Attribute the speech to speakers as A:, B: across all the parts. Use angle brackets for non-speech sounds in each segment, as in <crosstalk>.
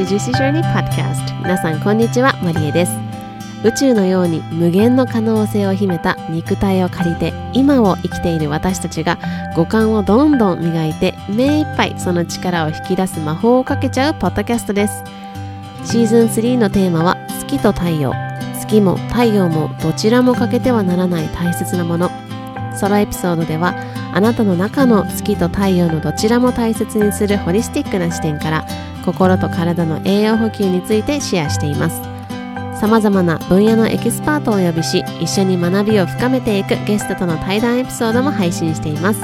A: Welcome to Juicy Journey Podcast 皆さんこんにちは。マリエです。宇宙のように無限の可能性を秘めた肉体を借りて今を生きている私たちが五感をどんどん磨いて目いっぱいその力を引き出す魔法をかけちゃうポッドキャストです。シーズン3のテーマは月と太陽。月も太陽もどちらも欠けてはならない大切なもの。ソロエピソードではあなたの中の月と太陽のどちらも大切にするホリスティックな視点から心と体の栄養補給についてシェアしています。さまざまな分野のエキスパートをお呼びし一緒に学びを深めていくゲストとの対談エピソードも配信しています。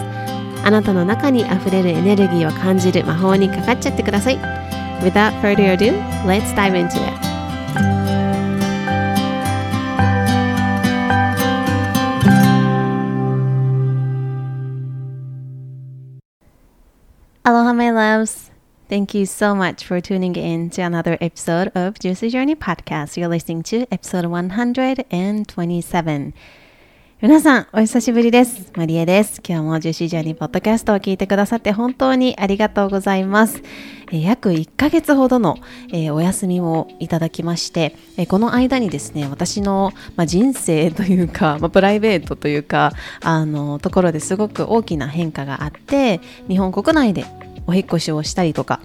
A: あなたの中にあふれるエネルギーを感じる魔法にかかっちゃってください。Without further ado, let's dive into it. Loves. Thank you so much for tuning in to another episode of Juicy Journey Podcast. You're listening to episode 127. 皆さん、お久しぶりです。マリエです。今日もジューシージャーニーポッドキャストを聞いてくださって本当にありがとうございます。えー約1ヶ月ほどの、えーお休みをいただきまして、えーこの間にですね、私の、まあ、人生というか、まあ、プライベートというか、あの、ところですごく大きな変化があって、日本国内でお引越しをしたりとか、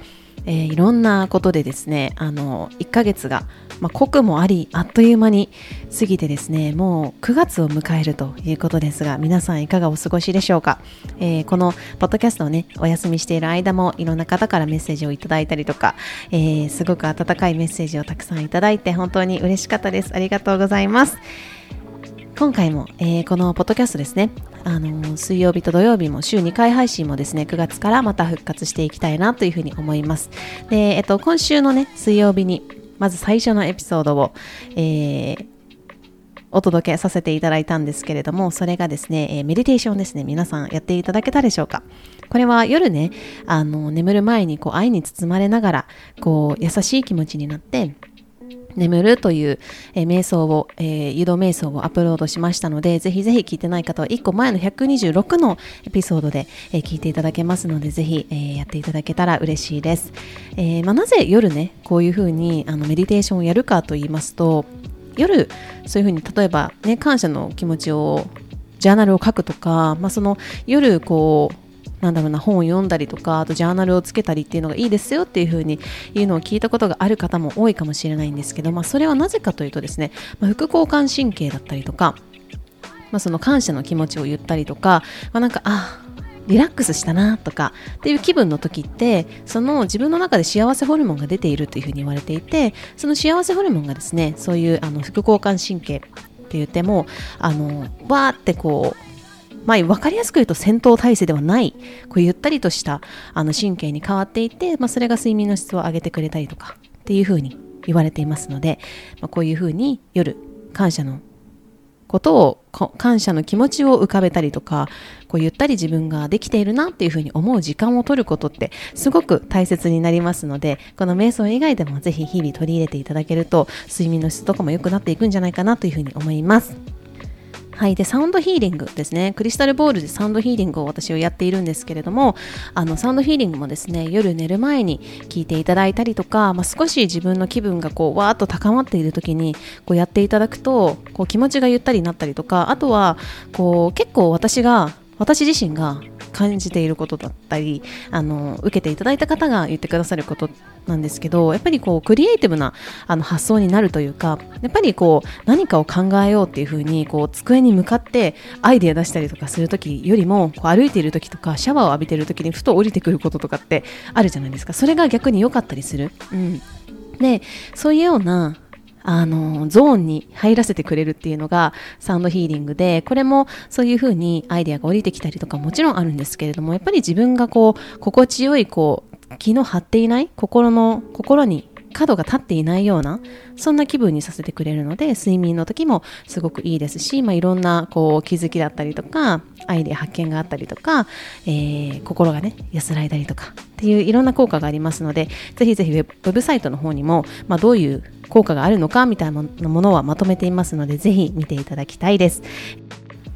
A: えーいろんなことでですねあの1ヶ月が、まあ、濃もありあっという間に過ぎてですねもう9月を迎えるということですが皆さんいかがお過ごしでしょうか、えーこのポッドキャストをねお休みしている間もいろんな方からメッセージをいただいたりとか、えーすごく温かいメッセージをたくさんいただいて本当に嬉しかったです。ありがとうございます。今回も、えーこのポッドキャストですね、あのー水曜日と土曜日も週2回配信もですね、9月からまた復活していきたいなというふうに思います。で、えっと、今週のね、水曜日に、まず最初のエピソードを、えーお届けさせていただいたんですけれども、それがですね、えーメディテーションですね。皆さんやっていただけたでしょうかこれは夜ね、あの、眠る前にこう愛に包まれながら、こう優しい気持ちになって、眠るという、えー瞑想を、えー誘導瞑想をアップロードしましたので、ぜひぜひ聞いてない方は1個前の126のエピソードで、えー聞いていただけますので、ぜひ、えーやっていただけたら嬉しいです。えまあ、なぜ夜ね、こういうふうにあのメディテーションをやるかと言いますと、夜、そういうふうに例えばね、感謝の気持ちを、ジャーナルを書くとか、まあ、その夜こう、なんだろうな本を読んだりとかあとジャーナルをつけたりっていうのがいいですよっていう風に言うのを聞いたことがある方も多いかもしれないんですけど、まあ、それはなぜかというとですね、まあ、副交感神経だったりとか、まあ、その感謝の気持ちを言ったりとか、まあ、なんかあリラックスしたなとかっていう気分の時ってその自分の中で幸せホルモンが出ているというふうに言われていてその幸せホルモンがですねそういうあの副交感神経って言ってもあのわーってこうまあ、分かりやすく言うと戦闘態勢ではないこうゆったりとしたあの神経に変わっていて、まあ、それが睡眠の質を上げてくれたりとかっていうふうに言われていますので、まあ、こういうふうに夜感謝のことを感謝の気持ちを浮かべたりとかこうゆったり自分ができているなっていうふうに思う時間を取ることってすごく大切になりますのでこの瞑想以外でもぜひ日々取り入れていただけると睡眠の質とかも良くなっていくんじゃないかなというふうに思います。はい。で、サウンドヒーリングですね。クリスタルボールでサウンドヒーリングを私はやっているんですけれども、あの、サウンドヒーリングもですね、夜寝る前に聞いていただいたりとか、まあ、少し自分の気分がこう、わーっと高まっている時に、こうやっていただくと、こう気持ちがゆったりになったりとか、あとは、こう、結構私が、私自身が感じていることだったりあの受けていただいた方が言ってくださることなんですけどやっぱりこうクリエイティブなあの発想になるというかやっぱりこう何かを考えようっていう風にこう机に向かってアイデア出したりとかする時よりもこう歩いている時とかシャワーを浴びている時にふと降りてくることとかってあるじゃないですか。それが逆に良かったりする、うん、でそういうようなあのゾーンに入らせてくれるっていうのがサウンドヒーリングでこれもそういうふうにアイデアが降りてきたりとかもちろんあるんですけれどもやっぱり自分がこう心地よいこう気の張っていない心の心に角が立っていないようなそんな気分にさせてくれるので睡眠の時もすごくいいですし、まあ、いろんなこう気づきだったりとかアイデア発見があったりとか、えー心がね安らいだりとかっていういろんな効果がありますのでぜひぜひウェブサイトの方にも、まあ、どういう効果があるのかみたいなものはまとめていますのでぜひ見ていただきたいです。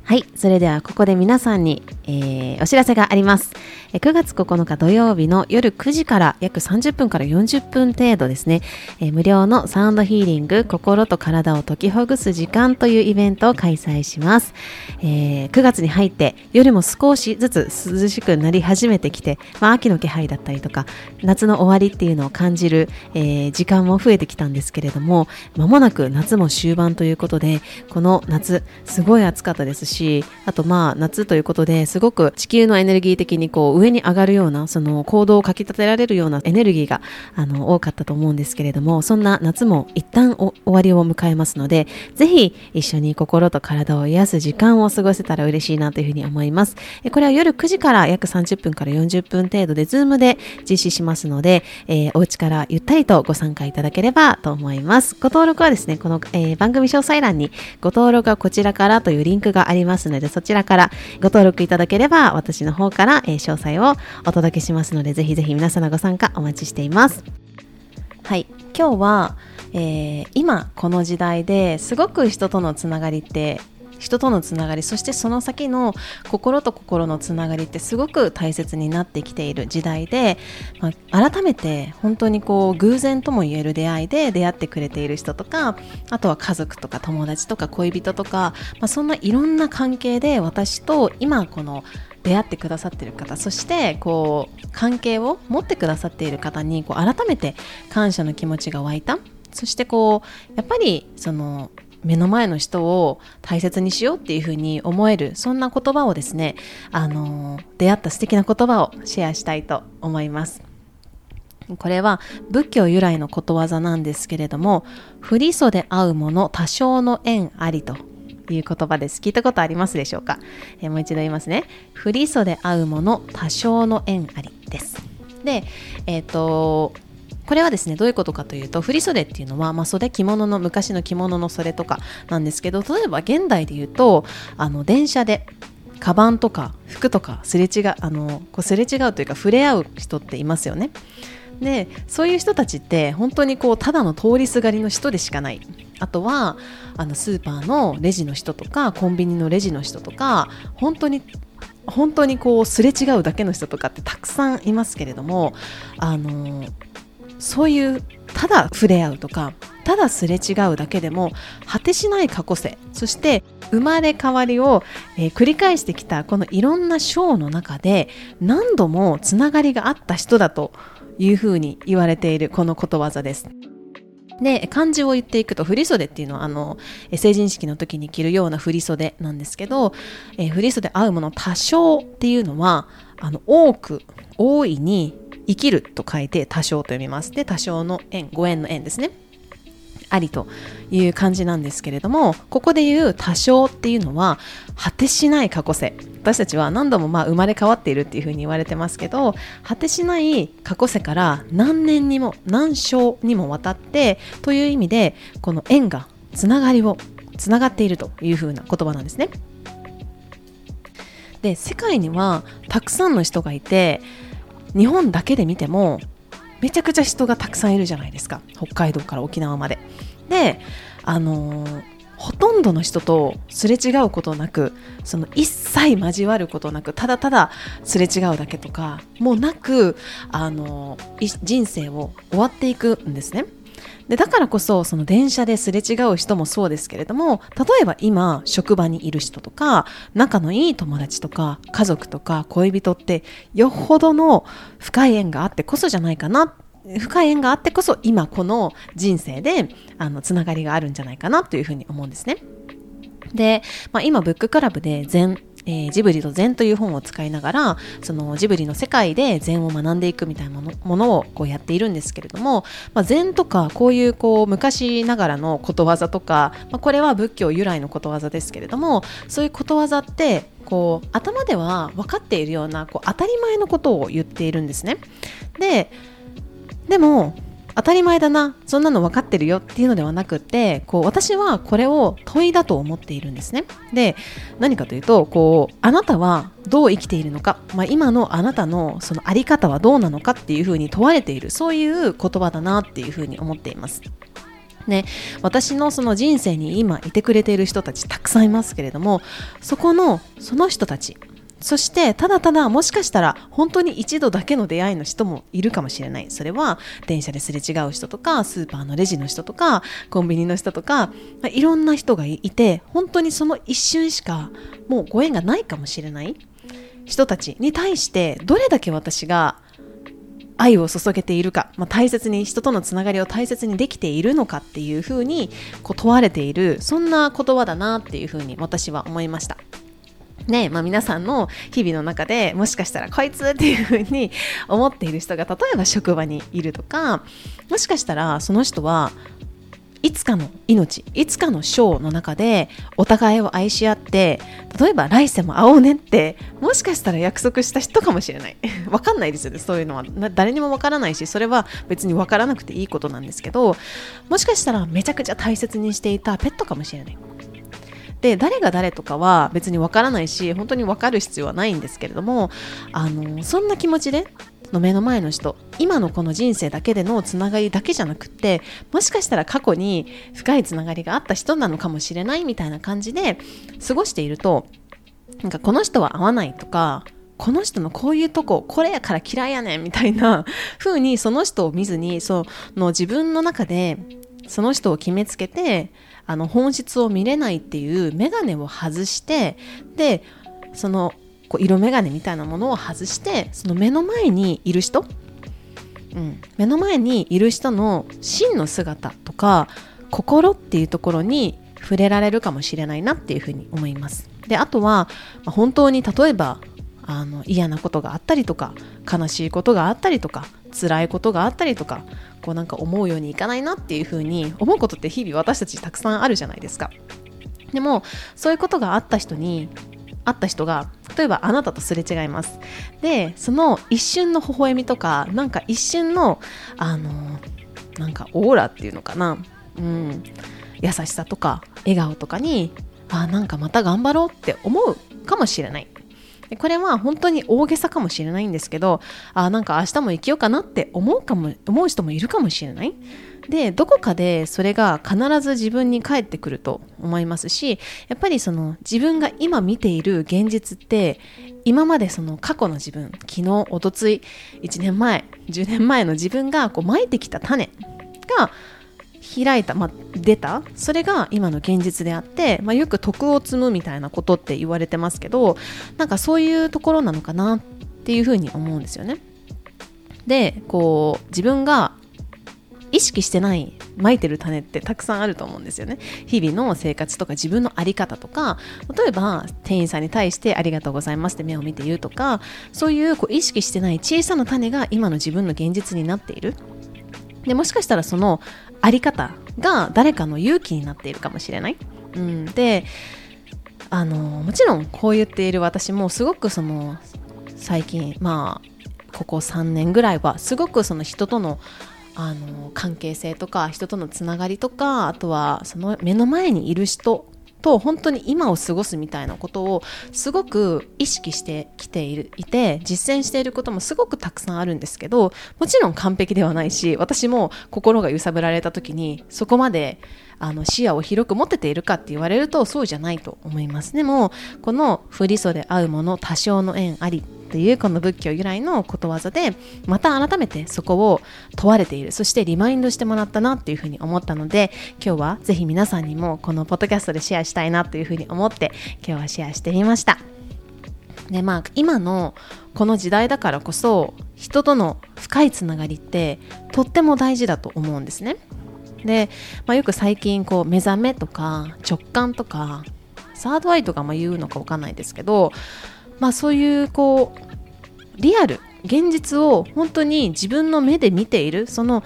A: はい。それではここで皆さんに、えー、お知らせがあります。9月9日土曜日の夜9時から約30分から40分程度ですね、えー、無料のサウンドヒーリング心と体を解きほぐす時間というイベントを開催します。えー、9月に入って夜も少しずつ涼しくなり始めてきて、まあ、秋の気配だったりとか夏の終わりっていうのを感じる、えー、時間も増えてきたんですけれども間もなく夏も終盤ということでこの夏すごい暑かったですししあとまあ夏ということですごく地球のエネルギー的にこう上に上がるようなその行動をかき立てられるようなエネルギーがあの多かったと思うんですけれどもそんな夏も一旦終わりを迎えますのでぜひ一緒に心と体を癒す時間を過ごせたら嬉しいなというふうに思います。これは夜9時から約30分から40分程度で Zoom で実施しますので、えー、お家からゆったりとご参加いただければと思います。ご登録はですねこの、えー、番組詳細欄にご登録はこちらからというリンクがありますますのでそちらからご登録いただければ私の方から、え、詳細をお届けしますのでぜひぜひ皆さんのご参加お待ちしています。はい。今日は、えー、今この時代ですごく人とのつながりって人とのつながりそしてその先の心と心のつながりってすごく大切になってきている時代で、まあ、改めて本当にこう偶然とも言える出会いで出会ってくれている人とかあとは家族とか友達とか恋人とか、まあ、そんないろんな関係で私と今この出会ってくださっている方そしてこう関係を持ってくださっている方にこう改めて感謝の気持ちが湧いた。そしてこうやっぱりその目の前の人を大切にしようっていうふうに思えるそんな言葉をですねあの出会った素敵な言葉をシェアしたいと思います。これは仏教由来のことわざなんですけれども振り袖合うもの多少の縁ありという言葉です。聞いたことありますでしょうか、えー、もう一度言いますね。振り袖合うもの多少の縁ありです。でえっ、ー、とこれはですねどういうことかというと振袖っていうのは、まあ、袖着物の昔の着物の袖とかなんですけど例えば現代で言うとあの電車でカバンとか服とかすれ違うあのこうすれ違うというか触れ合う人っていますよね。でそういう人たちって本当にこうただの通りすがりの人でしかないあとはあのスーパーのレジの人とかコンビニのレジの人とか本当に本当にこうすれ違うだけの人とかってたくさんいますけれどもあのそういうただ触れ合うとかただすれ違うだけでも果てしない過去性そして生まれ変わりを、えー、繰り返してきたこのいろんな章の中で何度もつながりがあった人だというふうに言われているこのことわざです。で漢字を言っていくと振袖っていうのはあの成人式の時に着るような振袖なんですけど、えー、振袖合うもの多少っていうのはあの多く大いに生きると書いて多少と読みます。で、多少の縁、ご縁の縁ですね。ありという感じなんですけれどもここで言う多少っていうのは果てしない過去性私たちは何度もまあ生まれ変わっているっていうふうに言われてますけど果てしない過去世から何年にも何生にもわたってという意味でこの縁がつながりをつながっているというふうな言葉なんですね。で世界にはたくさんの人がいて日本だけで見てもめちゃくちゃ人がたくさんいるじゃないですか北海道から沖縄まで。であのー、ほとんどの人とすれ違うことなくその一切交わることなくただただすれ違うだけとかもうなく、あの、人生を終わっていくんですね。でだからこそその電車ですれ違う人もそうですけれども例えば今職場にいる人とか仲のいい友達とか家族とか恋人ってよほどの深い縁があってこそじゃないかな深い縁があってこそ今この人生であのつながりがあるんじゃないかなというふうに思うんですね。で、まあ、今ブッククラブで禅えー、ジブリと禅という本を使いながらそのジブリの世界で禅を学んでいくみたいなものをこうやっているんですけれども、まあ、禅とかこういうこう昔ながらのことわざとか、まあ、これは仏教由来のことわざですけれどもそういうことわざってこう頭では分かっているようなこう当たり前のことを言っているんですね。ででも当たり前だなそんなの分かってるよっていうのではなくてこう私はこれを問いだと思っているんですね。で何かというとこうあなたはどう生きているのか、まあ、今のあなたのその在り方はどうなのかっていうふうに問われているそういう言葉だなっていうふうに思っています。ね、私のその人生に今いてくれている人たちたくさんいますけれどもそこのその人たちそしてただただもしかしたら本当に一度だけの出会いの人もいるかもしれないそれは電車ですれ違う人とかスーパーのレジの人とかコンビニの人とか、いろんな人がいて本当にその一瞬しかもうご縁がないかもしれない人たちに対してどれだけ私が愛を注げているか、まあ、大切に人とのつながりを大切にできているのかっていうふうにこう問われているそんな言葉だなっていうふうに私は思いました。ねまあ、皆さんの日々の中でもしかしたらこいつっていうふうに思っている人が例えば職場にいるとかもしかしたらその人はいつかの命いつかの章の中でお互いを愛し合って例えば来世も会おうねってもしかしたら約束した人かもしれない。<laughs> わかんないですよねそういうのは。誰にもわからないしそれは別にわからなくていいことなんですけどもしかしたらめちゃくちゃ大切にしていたペットかもしれない。で誰が誰とかは別にわからないし本当に分かる必要はないんですけれどもあのそんな気持ちでの目の前の人今のこの人生だけでのつながりだけじゃなくってもしかしたら過去に深いつながりがあった人なのかもしれないみたいな感じで過ごしているとなんかこの人は合わないとかこの人のこういうとここれやから嫌いやねんみたいな風にその人を見ずにその自分の中でその人を決めつけてあの本質を見れないっていう眼鏡を外してでそのこう色眼鏡みたいなものを外してその目の前にいる人、うん、目の前にいる人の真の姿とか心っていうところに触れられるかもしれないなっていうふうに思います。であとは、本当に例えばあの嫌なことがあったりとか悲しいことがあったりとか辛いことがあったりとかこうなんか思うようにいかないなっていうふうに思うことって日々私たちたくさんあるじゃないですか。でもそういうことがあった人に会った人が例えばあなたとすれ違います。でその一瞬の微笑みとかなんか一瞬のあのなんかオーラっていうのかな、うん、優しさとか笑顔とかにあなんかまた頑張ろうって思うかもしれない。これは本当に大げさかもしれないんですけどあなんか明日も生きようかなって思うかも思う人もいるかもしれない。でどこかでそれが必ず自分に返ってくると思いますしやっぱりその自分が今見ている現実って今までその過去の自分昨日おとつい1年前10年前の自分がこうまいてきた種が開いた、まあ、出た？それが今の現実であって、まあ、よく徳を積むみたいなことって言われてますけどなんかそういうところなのかなっていうふうに思うんですよね。でこう自分が意識してないまいてる種ってたくさんあると思うんですよね。日々の生活とか自分の在り方とか例えば店員さんに対してありがとうございますって目を見て言うとかそういうこう意識してない小さな種が今の自分の現実になっている。でもしかしたらそのあり方が誰かの勇気になっているかもしれない。うん、であのもちろんこう言っている私もすごくその最近まあここ3年ぐらいはすごくその人とのあの関係性とか人とのつながりとかあとはその目の前にいる人と本当に今を過ごすみたいなことをすごく意識してきているいて実践していることもすごくたくさんあるんですけどもちろん完璧ではないし私も心が揺さぶられた時にそこまであの視野を広く持てているかって言われるとそうじゃないと思います。でもこの振り袖合うもの多少の縁ありっていうこの仏教由来のことわざでまた改めてそこを問われている。そしてリマインドしてもらったなっていうふうに思ったので今日はぜひ皆さんにもこのポッドキャストでシェアしたいなというふうに思って今日はシェアしてみました。でまあ今のこの時代だからこそ人との深いつながりってとっても大事だと思うんですね。で、まあ、よく最近こう目覚めとか直感とかサードアイとかも言うのか分かんないですけどまあそういうこうリアル現実を本当に自分の目で見ているその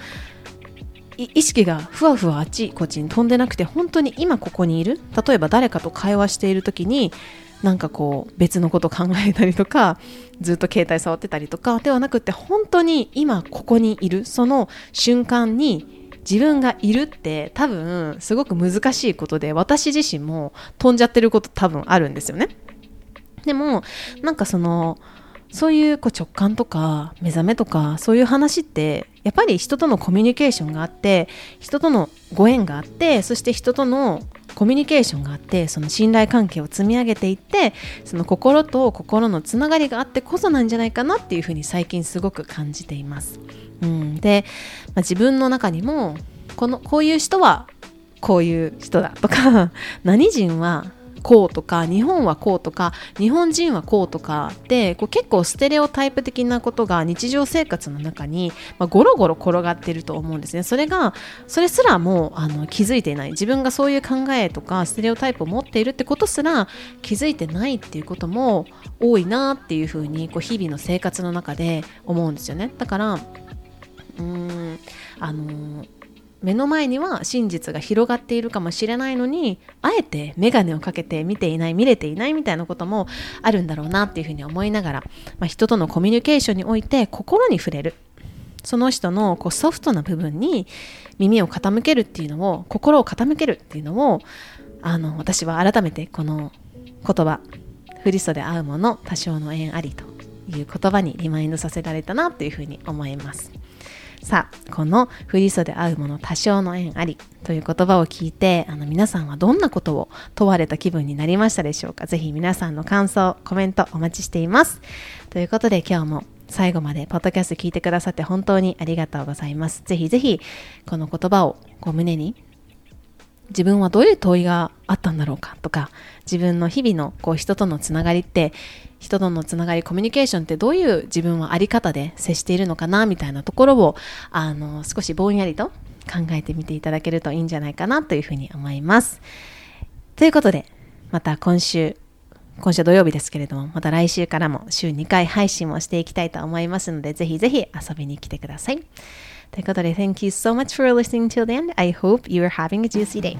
A: 意識がふわふわあっちこっちに飛んでなくて本当に今ここにいる例えば誰かと会話している時になんかこう別のこと考えたりとかずっと携帯触ってたりとかではなくて本当に今ここにいるその瞬間に自分がいるって多分すごく難しいことで私自身も飛んじゃってること多分あるんですよね。でもなんかそのそういうこう直感とか目覚めとかそういう話ってやっぱり人とのコミュニケーションがあって人とのご縁があってそして人とのコミュニケーションがあってその信頼関係を積み上げていってその心と心のつながりがあってこそなんじゃないかなっていうふうに最近すごく感じています。うん、で、まあ、自分の中にもこのこういう人はこういう人だとか <laughs> 何人はこうとか日本はこうとか日本人はこうとかでこう結構ステレオタイプ的なことが日常生活の中に、まあ、ゴロゴロ転がってると思うんですね。それがそれすらもあの気づいていない。自分がそういう考えとかステレオタイプを持っているってことすら気づいてないっていうことも多いなっていうふうにこう日々の生活の中で思うんですよね。だからうーんあのー目の前には真実が広がっているかもしれないのにあえて眼鏡をかけて見ていない見れていないみたいなこともあるんだろうなっていうふうに思いながら、まあ、人とのコミュニケーションにおいて心に触れるその人のこうソフトな部分に耳を傾けるっていうのを心を傾けるっていうのをあの私は改めてこの言葉振り袖合うもの多少の縁ありという言葉にリマインドさせられたなというふうに思います。さあこの振り袖合うもの多少の縁ありという言葉を聞いてあの皆さんはどんなことを問われた気分になりましたでしょうか。ぜひ皆さんの感想コメントお待ちしています。ということで今日も最後までポッドキャスト聞いてくださって本当にありがとうございます。ぜひぜひこの言葉をこう胸に自分はどういう問いがあったんだろうかとか自分の日々のこう人とのつながりって人とのつながりコミュニケーションってどういう自分はあり方で接しているのかなみたいなところをあの少しぼんやりと考えてみていただけるといいんじゃないかなというふうに思います。ということでまた今週今週土曜日ですけれどもまた来週からも週2回配信をしていきたいと思いますのでぜひぜひ遊びに来てください。ということで Thank you so much for listening till the end. I hope you are having a juicy day.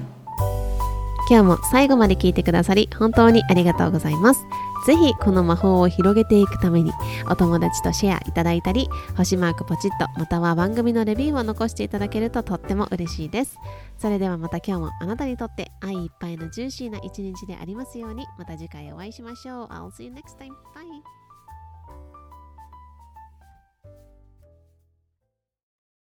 A: 今日も最後まで聞いてくださり本当にありがとうございます。ぜひこの魔法を広げていくためにお友達とシェアいただいたり星マークポチッとまたは番組のレビューを残していただけるととっても嬉しいですそれではまた今日もあなたにとって愛いっぱいのジューシーな一日でありますようにまた次回お会いしましょう I'll see you next time. Bye!